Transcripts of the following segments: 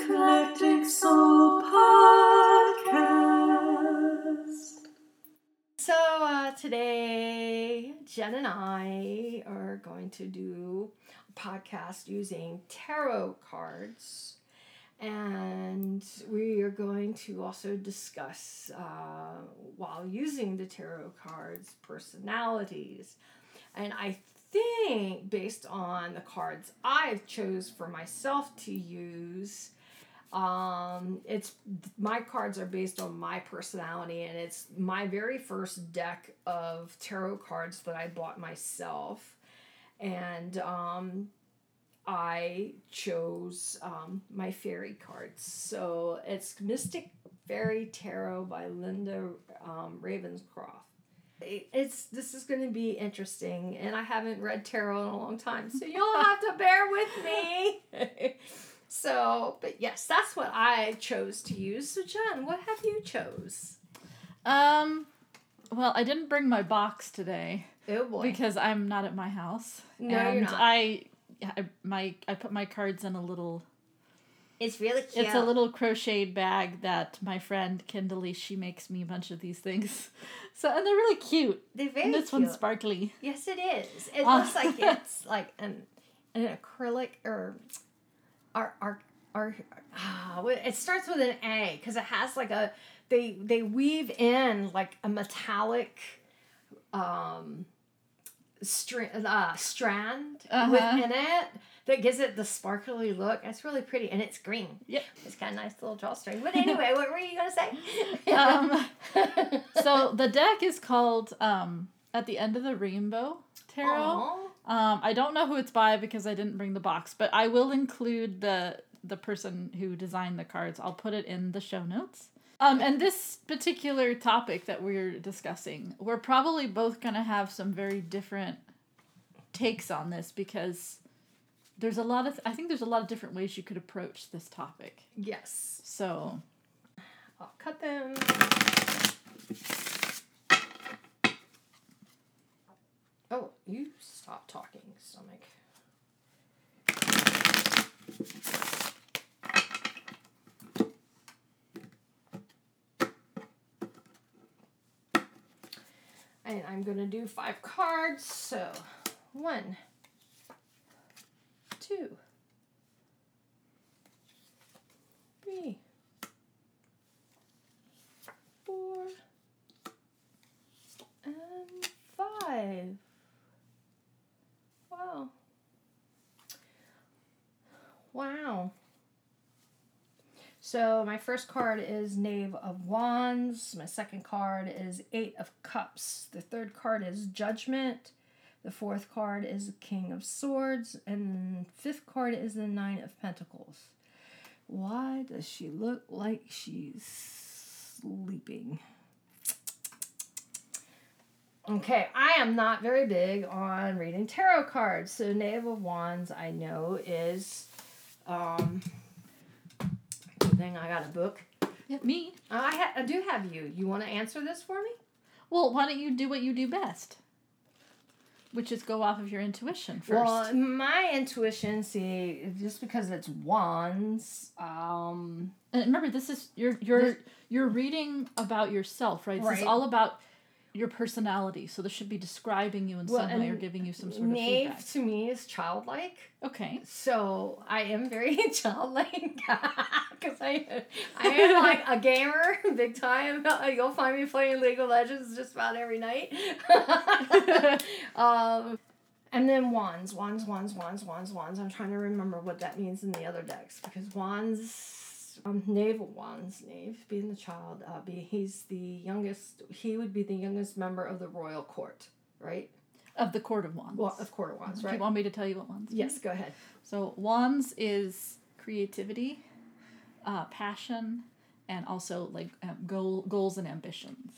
Eclectic Soul Podcast. So uh, today, Jen and I are going to do a podcast using tarot cards. And we are going to also discuss, uh, while using the tarot cards, personalities. And I think, based on the cards I've chose for myself to use, um, it's my cards are based on my personality, and it's my very first deck of tarot cards that I bought myself, and um, I chose um, my fairy cards. So it's Mystic Fairy Tarot by Linda um, Ravenscroft. It- It's this is going to be interesting, and I haven't read tarot in a long time, so you'll have to bear with me. so, but yes, that's what I chose to use. So, Jen, what have you chose? Um, well, I didn't bring my box today Oh boy, because I'm not at my house. No, and you're not. I, I my I put my cards in a little. It's really cute. It's a little crocheted bag that my friend Kindley she makes me a bunch of these things, so and they're really cute. They're very and this cute. one's sparkly. Yes, it is. It Ah. looks like it's like an an acrylic or or or or ah, it starts with an A because it has like a they they weave in like a metallic um string uh strand Uh-huh. within it that gives it the sparkly look. It's really pretty and it's green. Yep. It's got a nice little drawstring. But anyway, what were you gonna say? Um, so the deck is called um at the end of the rainbow tarot. Um, I don't know who it's by because I didn't bring the box, but I will include the the person who designed the cards. I'll put it in the show notes. Um, and this particular topic that we're discussing, we're probably both gonna have some very different takes on this because there's a lot of I think there's a lot of different ways you could approach this topic. Yes. So I'll cut them. Oh, you stop talking, stomach. And I'm going to do five cards. So, one, two, three, four, and five. Wow. Wow. So my first card is Knave of Wands. My second card is Eight of Cups. The third card is Judgment. The fourth card is King of Swords. And the fifth card is the Nine of Pentacles. Why does she look like she's sleeping? Okay, I am not very big on reading tarot cards. So Knave of Wands, I know, is um good thing I got a book. yeah, me. I ha- I do have you. You want to answer this for me? Well, why don't you do what you do best? Which is go off of your intuition first. Well, my intuition, see, just because it's wands, um, And remember, this is you're you're This- you're reading about yourself, right? This Right. is all about your personality. So this should be describing you in Well, some way or giving you some sort of knave feedback. to me is childlike. Okay. So I am very childlike because I I am like a gamer big time. You'll find me playing League of Legends just about every night. um, and then wands, wands, wands, wands, wands, wands. I'm trying to remember what that means in the other decks because wands, um, knave of wands, knave being the child, uh, be he's the youngest. He would be the youngest member of the royal court, right? Of the Court of Wands. Well, of court of wands, Do right? you want me to tell you what wands? mean? Yes, go ahead. So wands is creativity, uh, passion, and also like um, goal goals and ambitions.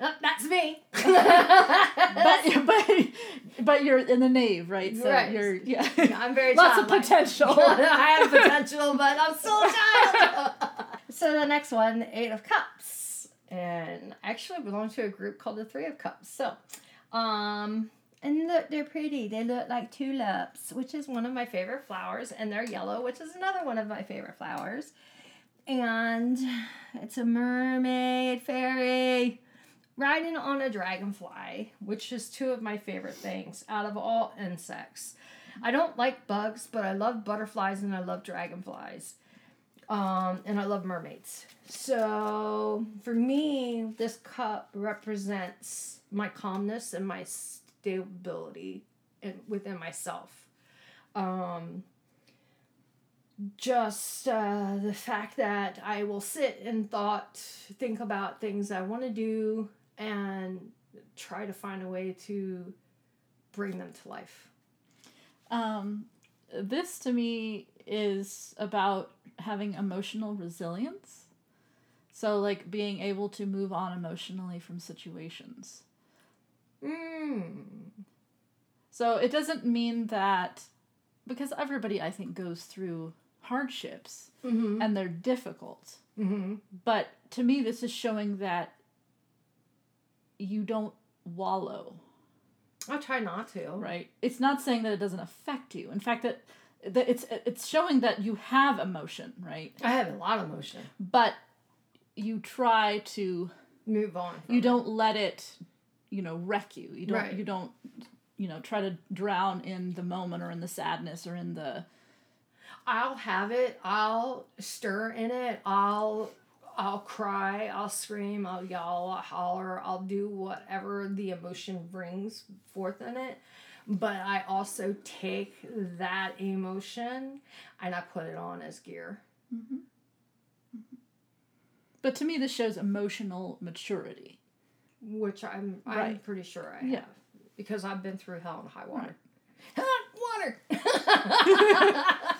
Uh, that's me. But but you're in the knave, right? So Right. you're yeah. I'm very Lots of potential. I have potential, but I'm still a child. so the next one, Eight of Cups, and I actually belong to a group called the Three of Cups. So, um, And look, they're pretty. They look like tulips, which is one of my favorite flowers, and they're yellow, which is another one of my favorite flowers. And it's a mermaid fairy riding on a dragonfly, which is two of my favorite things out of all insects. I don't like bugs, but I love butterflies and I love dragonflies. Um, and I love mermaids. So for me, this cup represents my calmness and my stability in, within myself. Um, just uh, the fact that I will sit and thought, think about things I want to do, and try to find a way to bring them to life. Um, this to me is about having emotional resilience. So, like being able to move on emotionally from situations. Mm. So, it doesn't mean that, because everybody, I think, goes through hardships Mm-hmm. and they're difficult. Mm-hmm. But to me, this is showing that you don't wallow, I try not to. right? It's not saying that it doesn't affect you. In fact, that that it's it's showing that you have emotion, right? I have a lot of emotion. But you try to Move on. you it. don't let it, you know, wreck you. You don't Right. you don't you know try to drown in the moment or in the sadness or in the I'll have it. I'll stir in it. I'll I'll cry. I'll scream. I'll yell. I'll holler. I'll do whatever the emotion brings forth in it. But I also take that emotion and I put it on as gear. Mm-hmm. Mm-hmm. but to me this shows emotional maturity. which I'm I'm pretty sure I Yeah. have because I've been through hell and high water. water.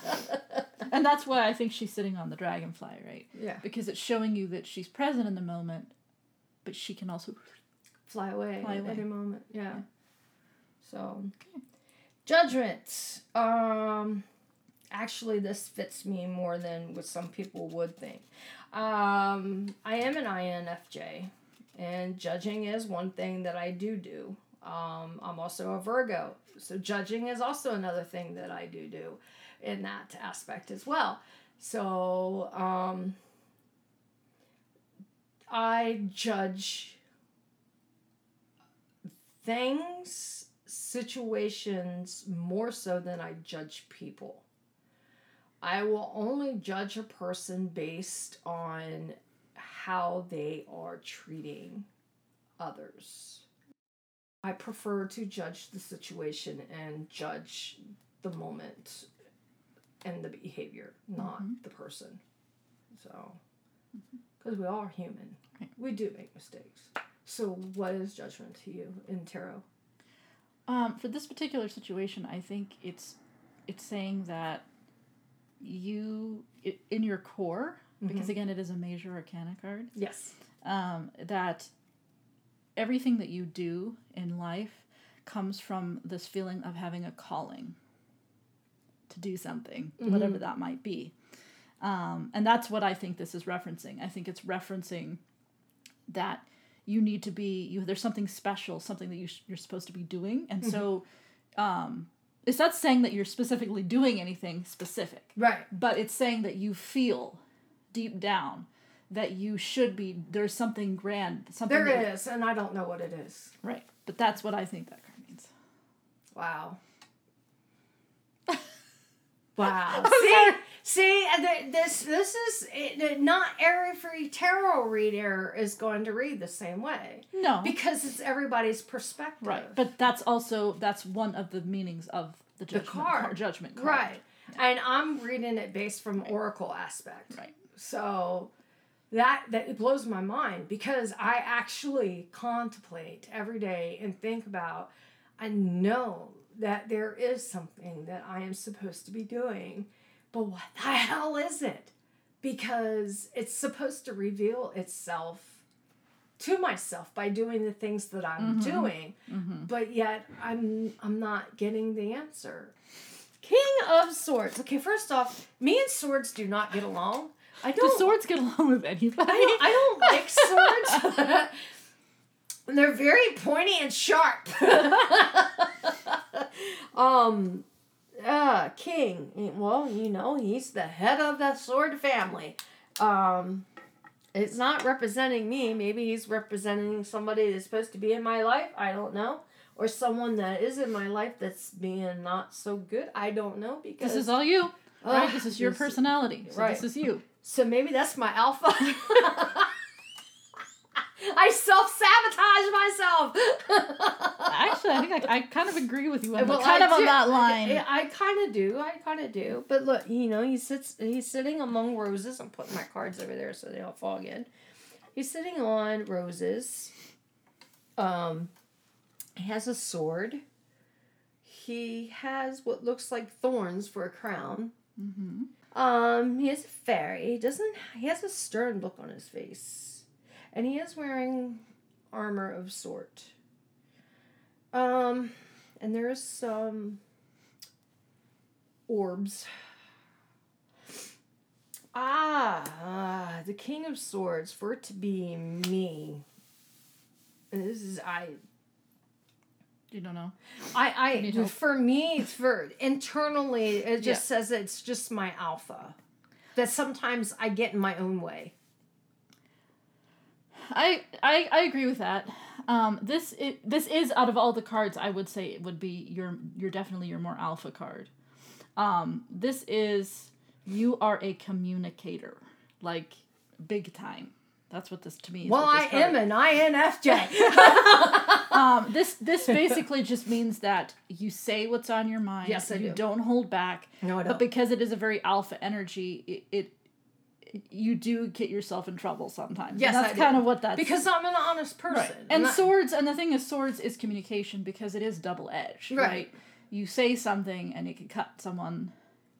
That's why I think she's sitting on the dragonfly, right? yeah, Because it's showing you that she's present in the moment, but she can also fly away Fly at away. any moment. Yeah. So, judgment. Um, actually, this fits me more than what some people would think. Um, I am an INFJ, and judging is one thing that I do do. Um, I'm also a Virgo, so judging is also another thing that I do do in that aspect as well. So, um, I judge things, situations more so than I judge people. I will only judge a person based on how they are treating others. I prefer to judge the situation and judge the moment and the behavior, not the person. So, because we are human, Right. we do make mistakes. So, what is judgment to you in tarot? Um, for this particular situation, I think it's it's saying that you in your core, because again, it is a major arcana card. Yes. Um, that everything that you do in life comes from this feeling of having a calling to do something, whatever that might be. Um, and that's what I think this is referencing. I think it's referencing that you need to be you there's something special something that you sh- you're supposed to be doing and so um it's not saying that you're specifically doing anything specific Right. but it's saying that you feel deep down that you should be there's something grand something There is, and I don't know what it is. right but that's what i think that card means Wow. Wow. See, see, uh, this this is it, not every tarot reader is going to read the same way no because it's everybody's perspective. right but that's also that's one of the meanings of the judgment card. card, judgment card Right. And I'm reading it based from oracle aspect. Right. So that that it blows my mind because I actually contemplate every day and think about I know that there is something that I am supposed to be doing, but what the hell is it? Because it's supposed to reveal itself to myself by doing the things that I'm Mhm. doing, mm-hmm. but yet I'm I'm not getting the answer. King of Swords. Okay, first off, me and swords do not get along. I do don't. swords get along with anybody I don't, I don't like swords. They're very pointy and sharp. Um, uh, king. Well, you know, he's the head of the sword family. Um, it's not representing me. Maybe he's representing somebody that's supposed to be in my life. I don't know. Or someone that is in my life that's being not so good. I don't know because This is all you, right? Ugh, This is your this- personality. So right. this is you. So maybe that's my alpha. I self sabotage myself. Actually, I think I, I kind of agree with you on Well, kind I of on that line. I, I kind of do. I kind of do. But look, you know, he sits. He's sitting among roses. I'm putting my cards over there so they don't fall again. He's sitting on roses. Um, he has a sword. He has what looks like thorns for a crown. hmm Um, he is a fairy. He doesn't. He has a stern look on his face, and he is wearing armor of sort. Um, and there's some orbs. Ah, ah, the King of Swords. For it to be me. And this is I. You don't know. I I for me for internally it just Yeah. says it's just my alpha. That sometimes I get in my own way. I, I I agree with that. Um, this it, this is out of all the cards, I would say it would be your you're definitely your more alpha card. Um, this is you are a communicator, like big time. That's what this to me. Is Well, I am an INFJ. um, this this basically just means that you say what's on your mind. Yes, I you do. don't hold back. No, I But don't. But because it is a very alpha energy, it, it you do get yourself in trouble sometimes. And Yes, that's I do. kind of what that's because I'm an honest person. right. And swords, and the thing is, swords is communication because it is double edged. Right. Right. You say something and it can cut someone,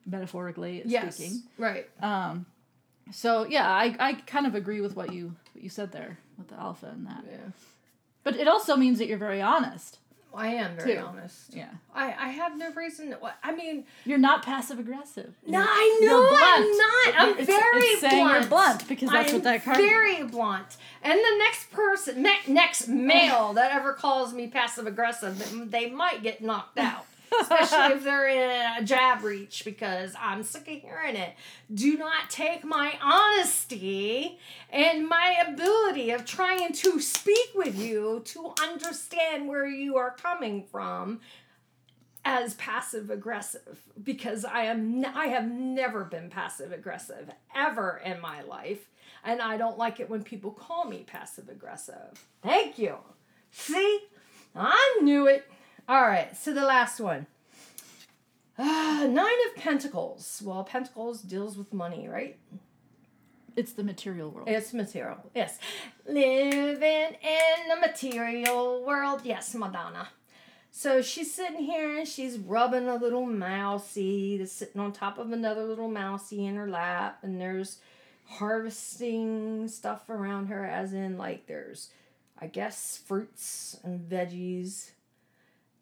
metaphorically yes, speaking. right. Um, so yeah, I, I kind of agree with what you what you said there with the alpha and that. Yeah, But it also means that you're very honest. I am very Too. honest. Yeah. I I have no reason. To, I mean, You're not passive aggressive. no, You're- I know. I'm not. I'm It's- very it's blunt. you're blunt because that's I'm what that card Very blunt. And the next person, ne- next male that ever calls me passive aggressive, they might get knocked out. Especially if they're in a jab reach because I'm sick of hearing it. Do not take my honesty and my ability of trying to speak with you to understand where you are coming from as passive aggressive because I am I have never been passive aggressive ever in my life and I don't like it when people call me passive aggressive. Thank you. See? I knew it. All right, so the last one. Ah, Nine of Pentacles. Well, Pentacles deals with money, right? It's the material world. It's material. Yes. Living in the material world. Yes, Madonna. So she's sitting here and she's rubbing a little mousey that's sitting on top of another little mousey in her lap. And there's harvesting stuff around her, as in, like, there's, I guess, fruits and veggies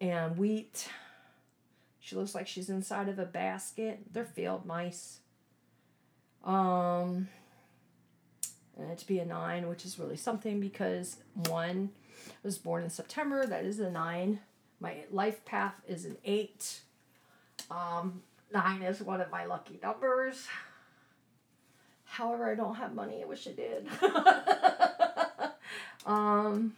and wheat. She looks like she's inside of a basket. They're field mice. Um, and to be a nine, which is really something because one I was born in September. That is a nine. My life path is an eight. Um, nine is one of my lucky numbers. However, I don't have money. I wish I did. um.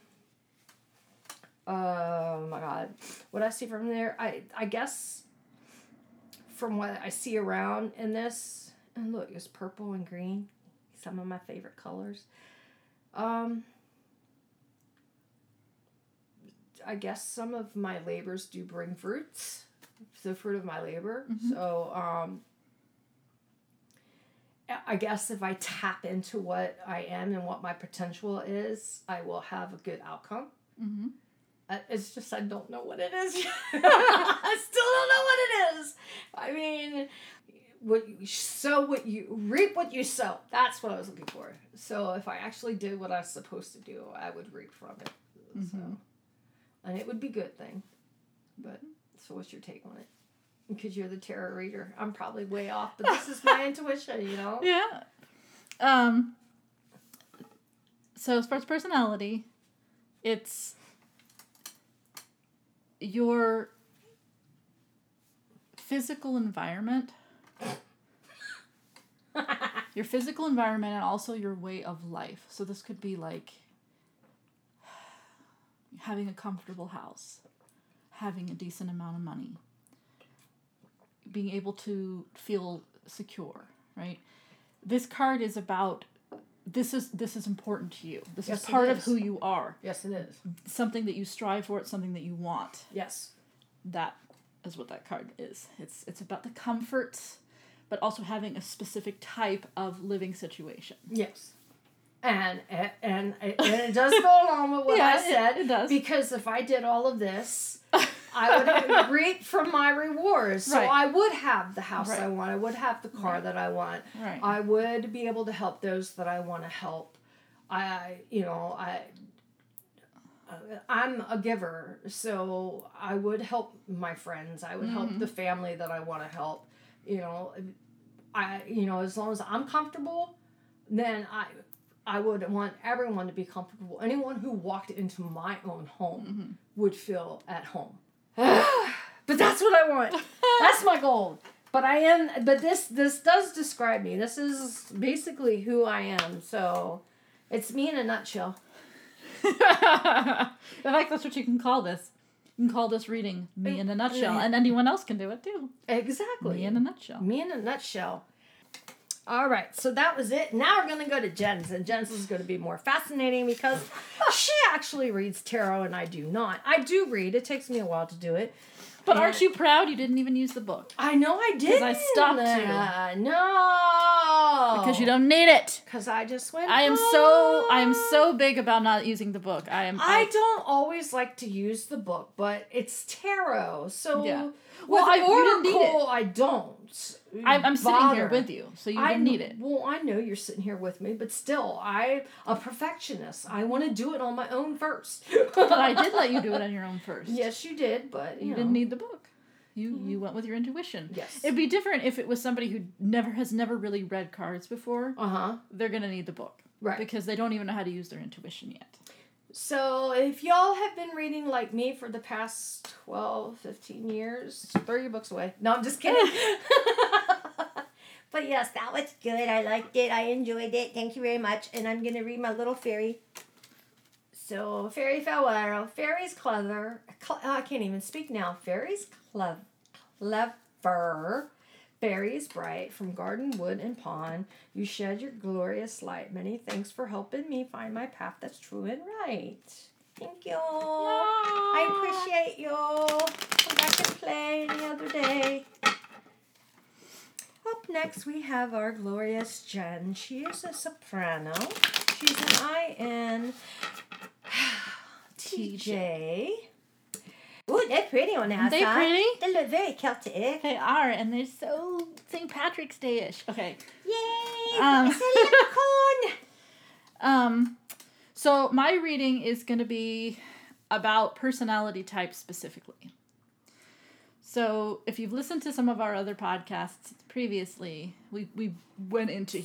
Oh my God! What I see from there, I I guess. From what I see around in this, and look, it's purple and green some of my favorite colors. Um, I guess some of my labors do bring fruits, the fruit of my labor. Mhm. So, um, I- guess if I tap into what I am and what my potential is, I will have a good outcome. hmm Uh, It's just I don't know what it is. I still don't know what it is. I mean, what you sow, what you reap, what you sow. That's what I was looking for. So if I actually did what I was supposed to do, I would reap from it. So, Mhm. and it would be a good thing. But so, what's your take on it? Because you're the tarot reader, I'm probably way off, but this is my intuition. You know. Yeah. Um. So as far as personality, it's your physical environment, your physical environment, and also your way of life. So this could be like having a comfortable house, having a decent amount of money, being able to feel secure, right? This card is about this is this is important to you. This Yes, is it part of who you are. Yes, it is. Something that you strive for, it's something that you want. Yes. That is what that card is. It's it's about the comforts, but also having a specific type of living situation. Yes. And and and it, and it does go along with what Yeah, I it- said. it does. Because if I did all of this, I would reap from my rewards. So Right. I would have the house I want. I would have the car Right. that I want. Right. I would be able to help those that I want to help. I, you know, I. I'm a giver, so I would help my friends. I would help Mhm. the family that I want to help. You know, I, you know, as long as I'm comfortable, then I, I would want everyone to be comfortable. Anyone who walked into my own home Mm-hmm. would feel at home. but that's what I want. That's my goal. But I am. But this this does describe me. This is basically who I am. So, it's me in a nutshell. in fact, that's what you can call this. You can call this reading me in a nutshell, and anyone else can do it too. Exactly. Me in a nutshell. Me in a nutshell. All right, so that was it. Now we're going to go to Jen's, and Jen's is going to be more fascinating because she actually reads tarot and I do not. I do read, it takes me a while to do it. But And- aren't you proud you didn't even use the book? I know I did. I stopped you. No. Because you don't need it. Because I just went. I am so I am so oh. big about not using the book. I am I don't always like to use the book, but it's tarot, so Yeah. Well, I- you didn't need Oracle, I don't. I'm, I'm sitting here with you, so you I didn't need it. Well, I know you're sitting here with me, but still, I a perfectionist. I want to do it on my own first. But I did let you do it on your own first. Yes, you did, but you, You know. didn't need the book. You you went with your intuition. Yes. It'd be different if it was somebody who never has never really read cards before. Uh huh. They're gonna need the book. Right. Because they don't even know how to use their intuition yet. So, if y'all have been reading like me for the past 12, 15 years, throw your books away. No, I'm just kidding. but yes, that was good. I liked it. I enjoyed it. Thank you very much. And I'm going to read my little fairy. So, Fairy Farewell. Fairy's clever. Cle- oh, I can't even speak now. Fairy's clever. Clever. Fairies bright from garden, wood, and pond. You shed your glorious light. Many thanks for helping me find my path that's true and right. Thank you. I appreciate you. Come back and play any other day. Up next, we have our glorious Jen. She is a soprano. She's an INTJ. Ooh, they're pretty on the Aren't they outside. pretty? They look very Celtic. They are, and they're so St. Patrick's Day ish. Okay. Yay! Um. it's a. Um, so my reading is going to be about personality types specifically. So if you've listened to some of our other podcasts previously, we we went into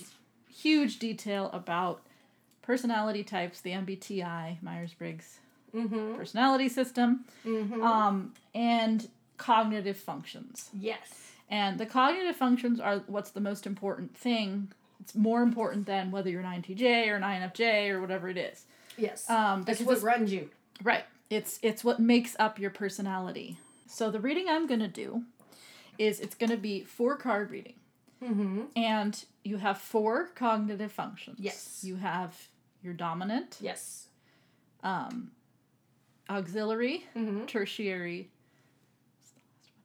huge detail about personality types, the MBTI, Myers Briggs Mm-hmm. personality system, Mm-hmm. um, and cognitive functions. yes. And the cognitive functions are what's the most important thing. It's more important than whether you're an INTJ or an INFJ or whatever it is. Yes. Um, That's what runs you. right, it's it's what makes up your personality. So the reading I'm gonna do is it's gonna be four card reading, Mm-hmm. and you have four cognitive functions. Yes. You have your dominant, Yes. um, auxiliary, Mm-hmm. tertiary.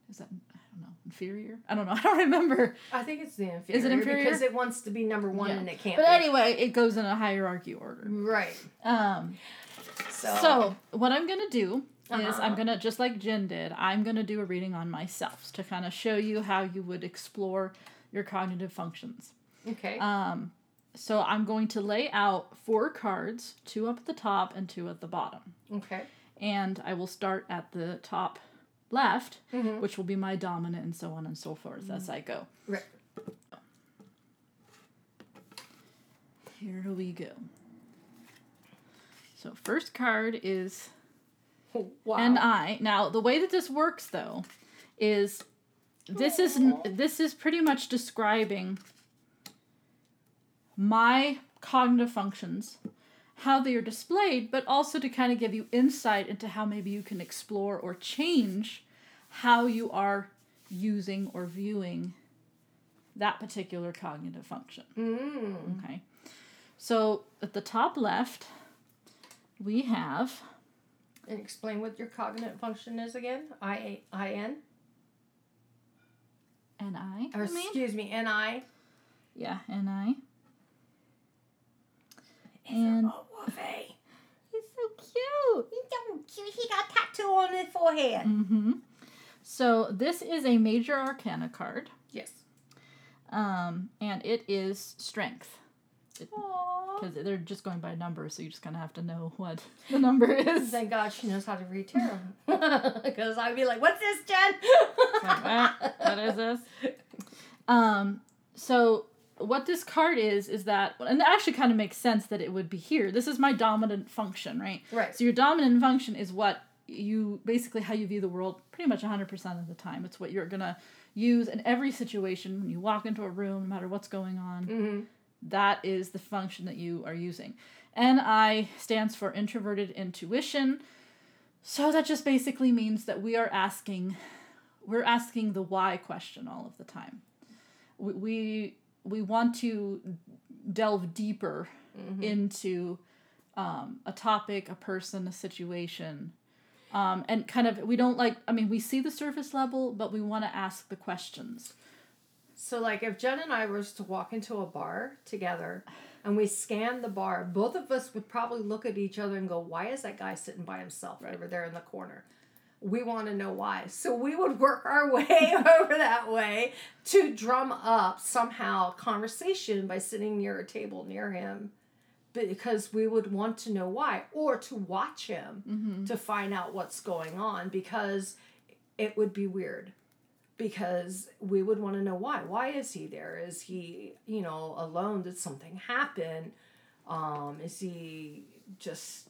Is that I don't know inferior? I don't know. I don't remember. I think it's the inferior. Is it inferior? Because it wants to be number one Yeah. and it can't But be. anyway, it goes in a hierarchy order. Right. Um, So. so what I'm gonna do is Uh-huh. I'm gonna just like Jen did. I'm gonna do a reading on myself to kind of show you how you would explore your cognitive functions. Okay. Um, so I'm going to lay out four cards, two up at the top and two at the bottom, okay. And I will start at the top left, Mm-hmm. which will be my dominant, and so on and so forth as I go. Right. Here we go. So first card is Wow. and I. Now, the way that this works though is this is this is pretty much describing my cognitive functions how they are displayed but also to kind of give you insight into how maybe you can explore or change how you are using or viewing that particular cognitive function Mm. okay so at the top left we have And explain what your cognitive function is again. I I N. ni Or excuse me, N I. yeah ni It's And- a Wolfie. he's so cute He's so cute. He got a tattoo on his forehead. Mm-hmm. So this is a major arcana card, Yes. um, and it is strength. Because they're just going by numbers, so you just kind of have to know what the number is. Thank God she knows how to read tarot. Because I'd be like, "What's this, Jen?" Like, what? what is this? Um, so what this card is is that, and it actually kind of makes sense that it would be here. This is my dominant function, right? Right. So your dominant function is what you basically how you view the world pretty much 100% of the time. It's what you're going to use in every situation when you walk into a room no matter what's going on. Mm-hmm. That is the function that you are using. NI stands for introverted intuition. So that just basically means that we are asking we're asking the why question all of the time. We we, we want to delve deeper Mm-hmm. into um, a topic, a person, a situation. Um, and kind of we don't like I mean we see the surface level, but we want to ask the questions. So, like, if Jen and I were to walk into a bar together and we scanned the bar, both of us would probably look at each other and go, Why is that guy sitting by himself over there in the corner? We want to know why. So, we would work our way over that way to drum up somehow conversation by sitting near a table near him because we would want to know why or to watch him to find out what's going on because it would be weird because we would want to know why. Why is he there? Is he you know alone? Did something happen? Um is he just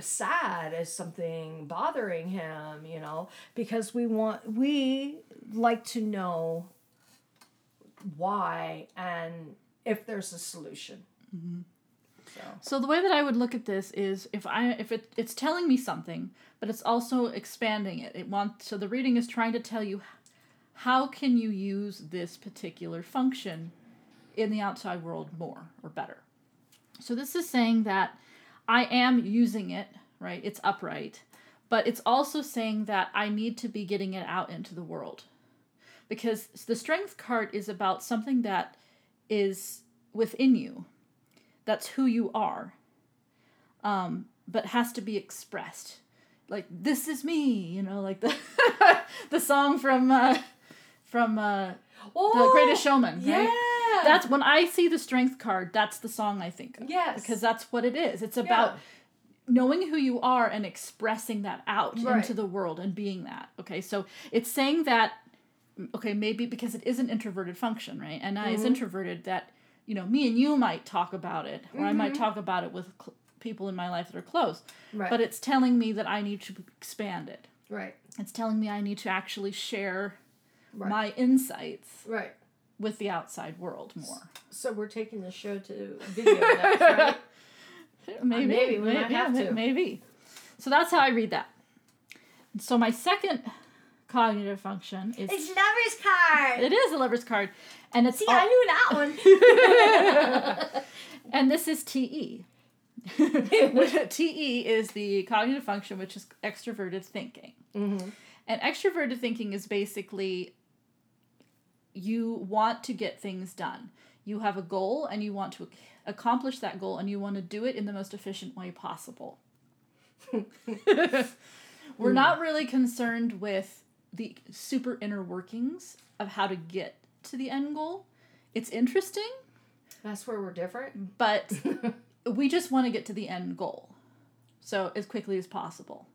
sad is something bothering him you know because we want we like to know why and if there's a solution mm-hmm. so So the way that I would look at this is if I if it it's telling me something, but it's also expanding it. It wants so the reading is trying to tell you how can you use this particular function in the outside world more or better. So this is saying that I am using it, right? It's upright, but it's also saying that I need to be getting it out into the world. Because the strength card is about something that is within you that's who you are um but has to be expressed like this is me you know like the the song from uh from uh the greatest showman yeah. Right that's when i see the strength card that's the song i think of. Yes. Because that's what it is. It's about knowing who you are and expressing that out Right. into the world and being that okay? So it's saying that okay maybe because it is an introverted function right? And i is Mm-hmm. introverted that you know me and you might talk about it or i might Mm-hmm. talk about it with cl- people in my life that are close. Right. But it's telling me that i need to expand it. Right. It's telling me i need to actually share Right. my insights right. with the outside world more. so we're taking the show to video next, right? Maybe. maybe, we might yeah, have to. maybe. So that's how i read that. So my second cognitive function is it's lover's card. It is a lover's card and it's see all- i knew that one. And this is te te is the cognitive function which is extroverted thinking. Mhm. and extroverted thinking is basically you want to get things done. You have a goal and you want to accomplish that goal and you want to do it in the most efficient way possible. We're not really concerned with the super inner workings of how to get to the end goal. It's interesting that's where we're different. but we just want to get to the end goal so as quickly as possible.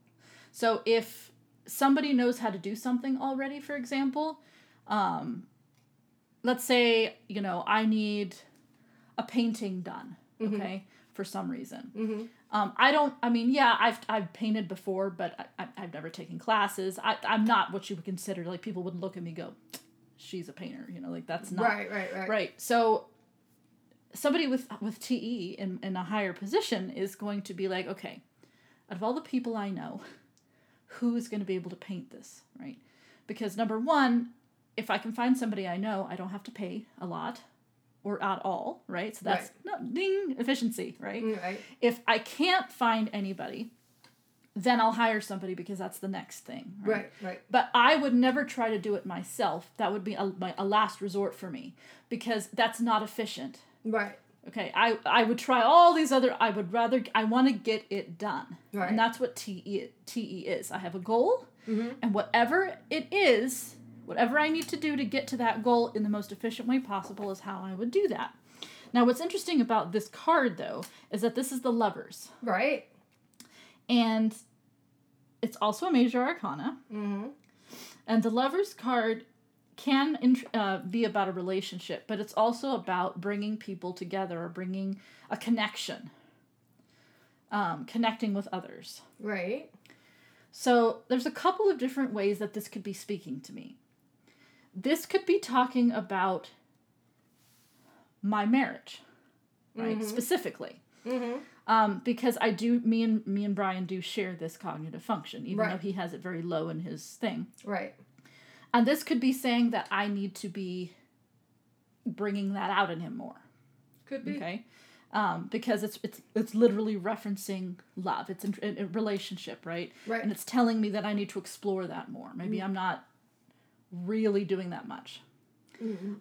So if somebody knows how to do something already for example um, let's say you know i need a painting done okay for some reason Mhm. um, i don't i mean yeah i've, I've painted before but I, i've never taken classes I, i'm not what you would consider like people wouldn't look at me and go she's a painter. You know, like that's not Right, right, right. Right. So somebody with with TE in, in a higher position is going to be like, okay, out of all the people I know, who is going to be able to paint this, right? Because number one, if I can find somebody I know, I don't have to pay a lot or at all, right? So that's no ding efficiency, right? Right. If I can't find anybody, then I'll hire somebody because that's the next thing, right? Right, right. But I would never try to do it myself. That would be a, my, a last resort for me because that's not efficient. Right. Okay, I, I would try all these other. I would rather. I want to get it done, Right. and that's what TE TE is. I have a goal, Mm-hmm. and whatever it is, whatever I need to do to get to that goal in the most efficient way possible is how I would do that. Now, what's interesting about this card, though, is that this is the lovers, Right. and it's also a major arcana. Mm-hmm. And the lover's card can uh, be about a relationship, but it's also about bringing people together or bringing a connection, um, connecting with others. Right. So there's a couple of different ways that this could be speaking to me. This could be talking about my marriage, right? Specifically. Mm-hmm. Um, because I do, me and me and Brian do share this cognitive function, even Right. though he has it very low in his thing. Right. And this could be saying that I need to be bringing that out in him more. Could be. Okay. Um, because it's it's it's literally referencing love. It's in, in, in relationship, right? Right. And it's telling me that I need to explore that more. Maybe I'm not really doing that much.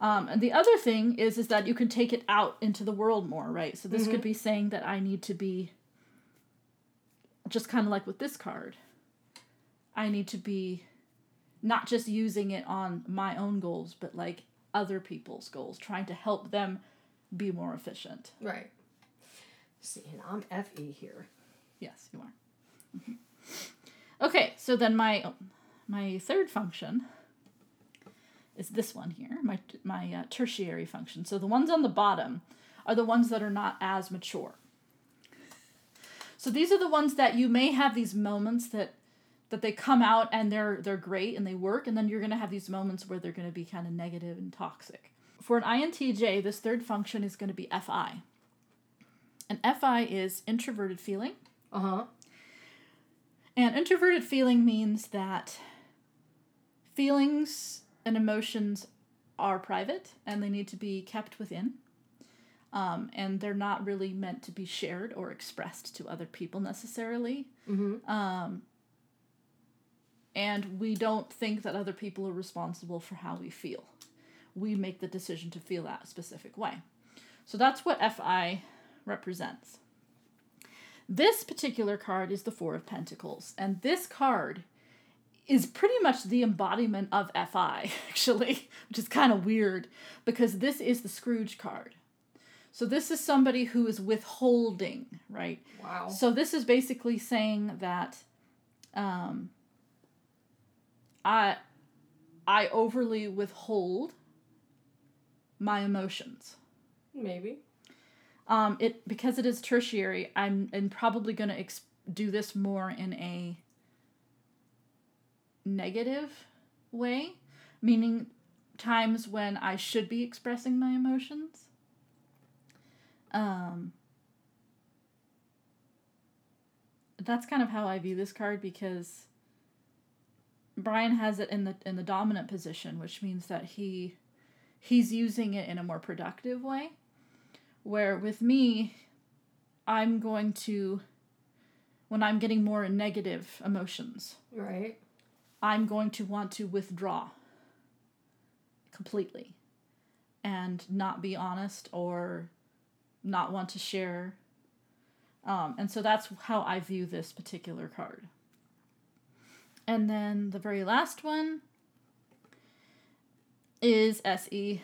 Um, and the other thing is is that you can take it out into the world more, right? So this could be saying that I need to be just kind of like with this card. I need to be not just using it on my own goals, but like other people's goals, trying to help them be more efficient. Right. See, and I'm FE here. Yes, you are. Mhm. Okay, so then my my third function is this one here, my my uh, tertiary function. So the ones on the bottom are the ones that are not as mature. So these are the ones that you may have these moments that that they come out and they're they're great and they work, and then you're gonna have these moments where they're gonna be kind of negative and toxic. For an INTJ, this third function is going to be FI. And FI is introverted feeling. Uh huh. And introverted feeling means that feelings and emotions are private and they need to be kept within. Um, and they're not really meant to be shared or expressed to other people necessarily. Mm-hmm. Um, and we don't think that other people are responsible for how we feel. We make the decision to feel that specific way. So that's what FI represents. This particular card is the Four of Pentacles, and this card is pretty much the embodiment of FI, actually, which is kind of weird because this is the Scrooge card. So this is somebody who is withholding, right? Wow. So this is basically saying that um, I I overly withhold my emotions. Maybe. Um, it because it is tertiary. I'm and probably going to ex- do this more in a negative way, meaning times when I should be expressing my emotions. Um, that's kind of how I view this card because Brian has it in the in the dominant position, which means that he he's using it in a more productive way. Where with me, I'm going to when I'm getting more negative emotions, Right. I'm going to want to withdraw completely and not be honest or not want to share. Um, and so that's how I view this particular card. And then the very last one is SE.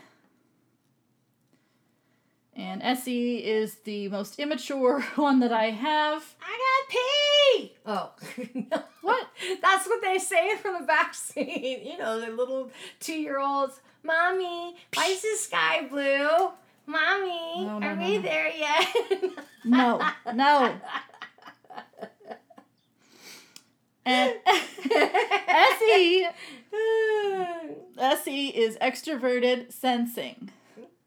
And SE is the most immature one that I have. I got pee. Oh. What? That's what they say from the back seat. You know, the little two year olds. Mommy, why is the sky blue? Mommy, No, no, are no, we there yet? No, no. And SE SE is extroverted sensing.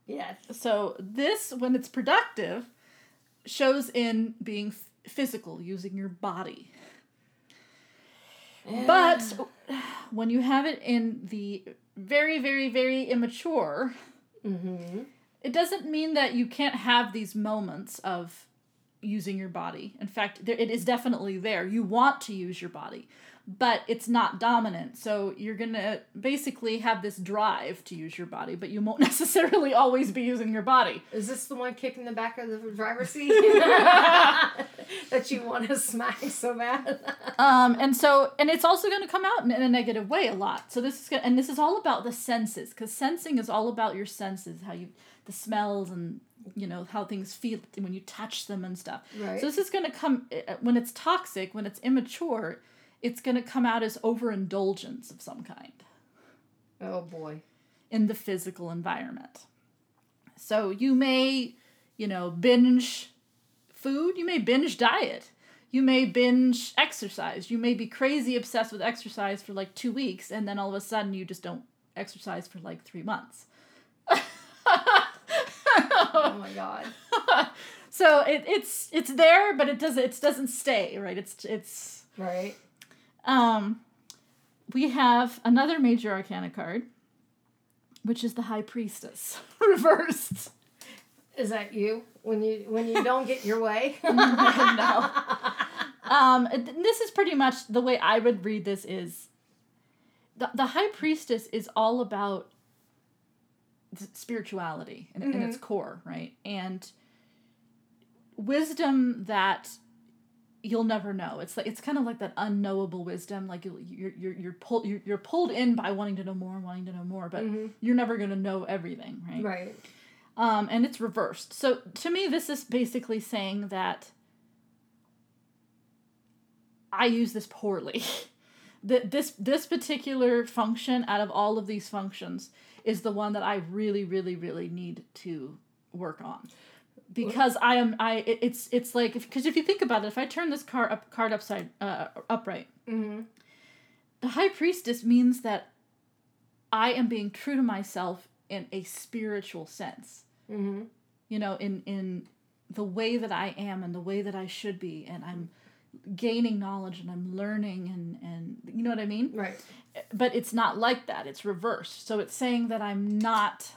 Yes. So this, when it's productive, shows in being f- physical, using your body. But when you have it in the very, very, very immature, Mm-hmm. it doesn't mean that you can't have these moments of using your body. In fact, there, it is definitely there. You want to use your body, but it's not dominant. So you're going to basically have this drive to use your body, but you won't necessarily always be using your body. Is this the one kicking the back of the driver's seat that you want to smack so bad? Um, and so, and it's also going to come out in, in a negative way a lot. So this is gonna, and this is all about the senses, because sensing is all about your senses, how you, the smells and you know how things feel when you touch them and stuff. Right. So this is going to come uh, when it's toxic, when it's immature, it's going to come out as overindulgence of some kind oh boy. in the physical environment. So you may, you know, binge food, you may binge diet, you may binge exercise, you may be crazy obsessed with exercise for like two weeks, and then all of a sudden you just don't exercise for like three months. Oh my god. so it, it's it's there, but it doesn't it doesn't stay right. It's it's Right. Um, we have another major arcana card, which is the High Priestess reversed. Is that you when you when you don't get your way? no. Um, this is pretty much the way I would read this is the, the high priestess is all about spirituality in, in its core, right? And wisdom that you'll never know. It's like it's kind of like that unknowable wisdom. Like you, you're you're you're pulled you're, you're pulled in by wanting to know more, and wanting to know more, but you're never gonna know everything, right? right. um, and it's reversed. So to me, this is basically saying that I use this poorly. that this this particular function out of all of these functions is the one that I really, really, really need to work on. Because I am I it's it's like because if, you think about it, if I turn this card up card upside uh, upright, Mm-hmm. the high priestess means that I am being true to myself in a spiritual sense Mm-hmm. you know in in the way that i am and the way that i should be and i'm gaining knowledge and i'm learning and and you know what i mean Right. but it's not like that it's reversed so it's saying that i'm not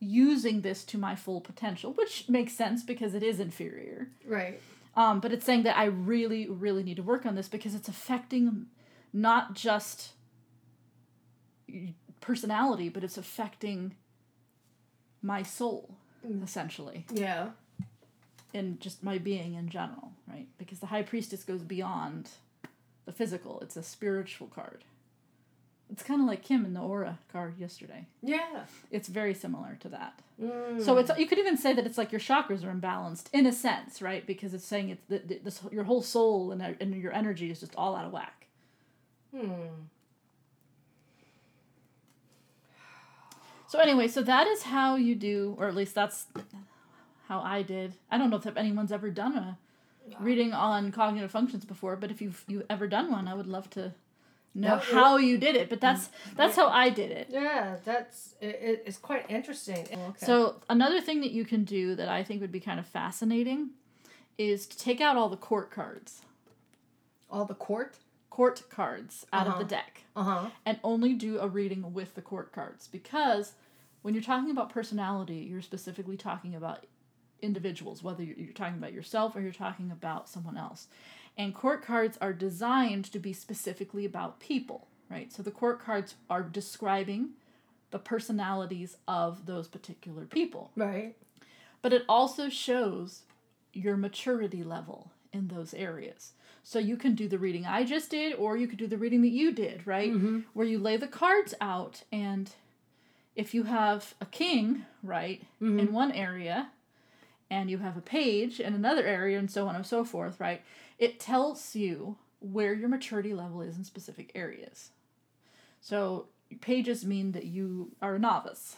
using this to my full potential which makes sense because it is inferior Right. um, but it's saying that i really really need to work on this because it's affecting not just personality but it's affecting my soul essentially Yeah. And just my being in general, right? Because the high priestess goes beyond the physical. It's a spiritual card. It's kind of like Kim in the aura card yesterday. Yeah. It's very similar to that. Mm. So it's you could even say that it's like your chakras are imbalanced in a sense, right? Because it's saying it's that this your whole soul and and your energy is just all out of whack. Hmm. So anyway, so that is how you do, or at least that's how I did. I don't know if anyone's ever done a reading on cognitive functions before, but if you've you ever done one, I would love to know No, how you did it. But that's that's how I did it. Yeah, that's it, it, it's quite interesting. Okay. So another thing that you can do that I think would be kind of fascinating is to take out all the court cards, all the court. court cards out of Uh-huh. the deck. Uh huh. and only do a reading with the court cards because when you're talking about personality, you're specifically talking about individuals, whether you're talking about yourself or you're talking about someone else. And court cards are designed to be specifically about people, right? So the court cards are describing the personalities of those particular people. Right. But it also shows your maturity level in those areas. So you can do the reading I just did, or you could do the reading that you did, right? Mm-hmm. Where you lay the cards out, and if you have a king, right, in mm-hmm. one area, and you have a page in another area, and so on and so forth, right, it tells you where your maturity level is in specific areas. So pages mean that you are a novice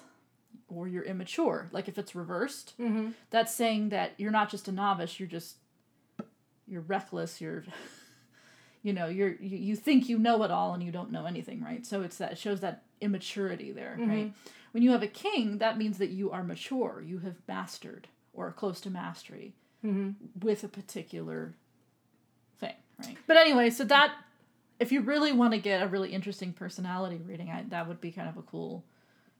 or you're immature. Like if it's reversed, Mm-hmm. that's saying that you're not just a novice, you're just you're reckless, you're you know you're you, you think you know it all and you don't know anything right so it's that it shows that immaturity there right when you have a king that means that you are mature you have mastered or close to mastery with a particular right but anyway so that if you really want to get a really interesting personality reading I, that would be kind of a cool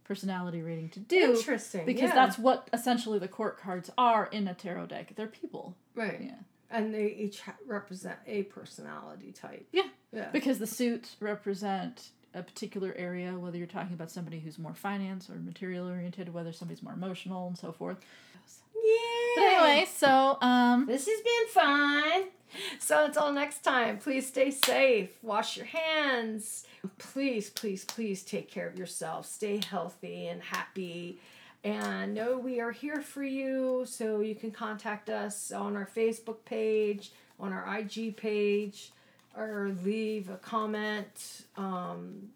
personality reading to do Interesting, because yeah. that's what essentially the court cards are in a tarot deck they're people Right. yeah And they each represent a personality type. Yeah. Yeah. Because the suits represent a particular area, whether you're talking about somebody who's more finance or material oriented, whether somebody's more emotional and so forth. But anyway, so um This has been fun. So until next time, please stay safe. Wash your hands. Please, please, please take care of yourself. Stay healthy and happy. And know we are here for you. So you can contact us on our Facebook page, on our IG page, or leave a comment um,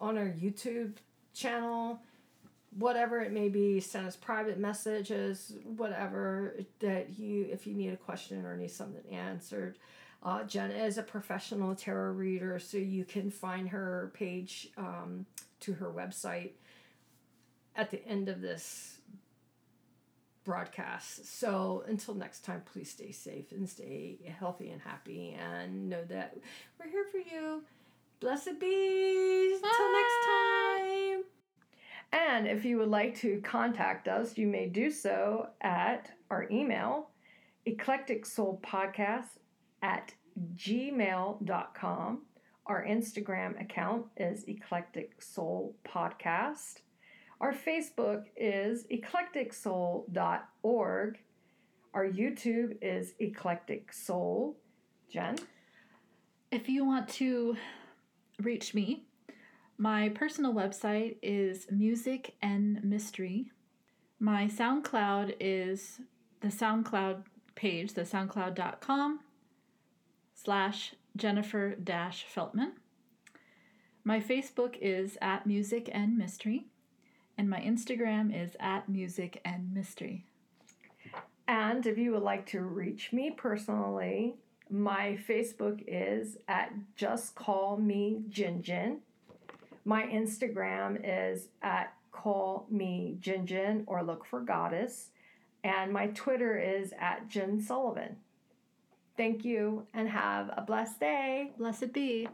on our YouTube channel whatever it may be send us private messages whatever that you if you need a question or need something answered. Uh, jenna is a professional tarot reader so you can find her page um, to her website at the end of this broadcast. So until next time please stay safe and stay healthy and happy and know that we're here for you. Blessed be until next time and if you would like to contact us, you may do so at our email, eclectic soul podcast at gmail.com. Our Instagram account is Eclectic Soul Podcast. Our Facebook is eclecticsoul.org. Our YouTube is Eclectic Soul. Jen? if you want to reach me, my personal website is Music and Mystery. My SoundCloud is the SoundCloud page, the soundcloud.com slash Jennifer dash Feltman. My Facebook is at Music and Mystery, and my Instagram is at Music and Mystery. And if you would like to reach me personally, my Facebook is at Just Call Me Jin Jin. My Instagram is at Call Me Jin Jin or look for Goddess. And my Twitter is at Jen Sullivan. Thank you and have a blessed day. Blessed be.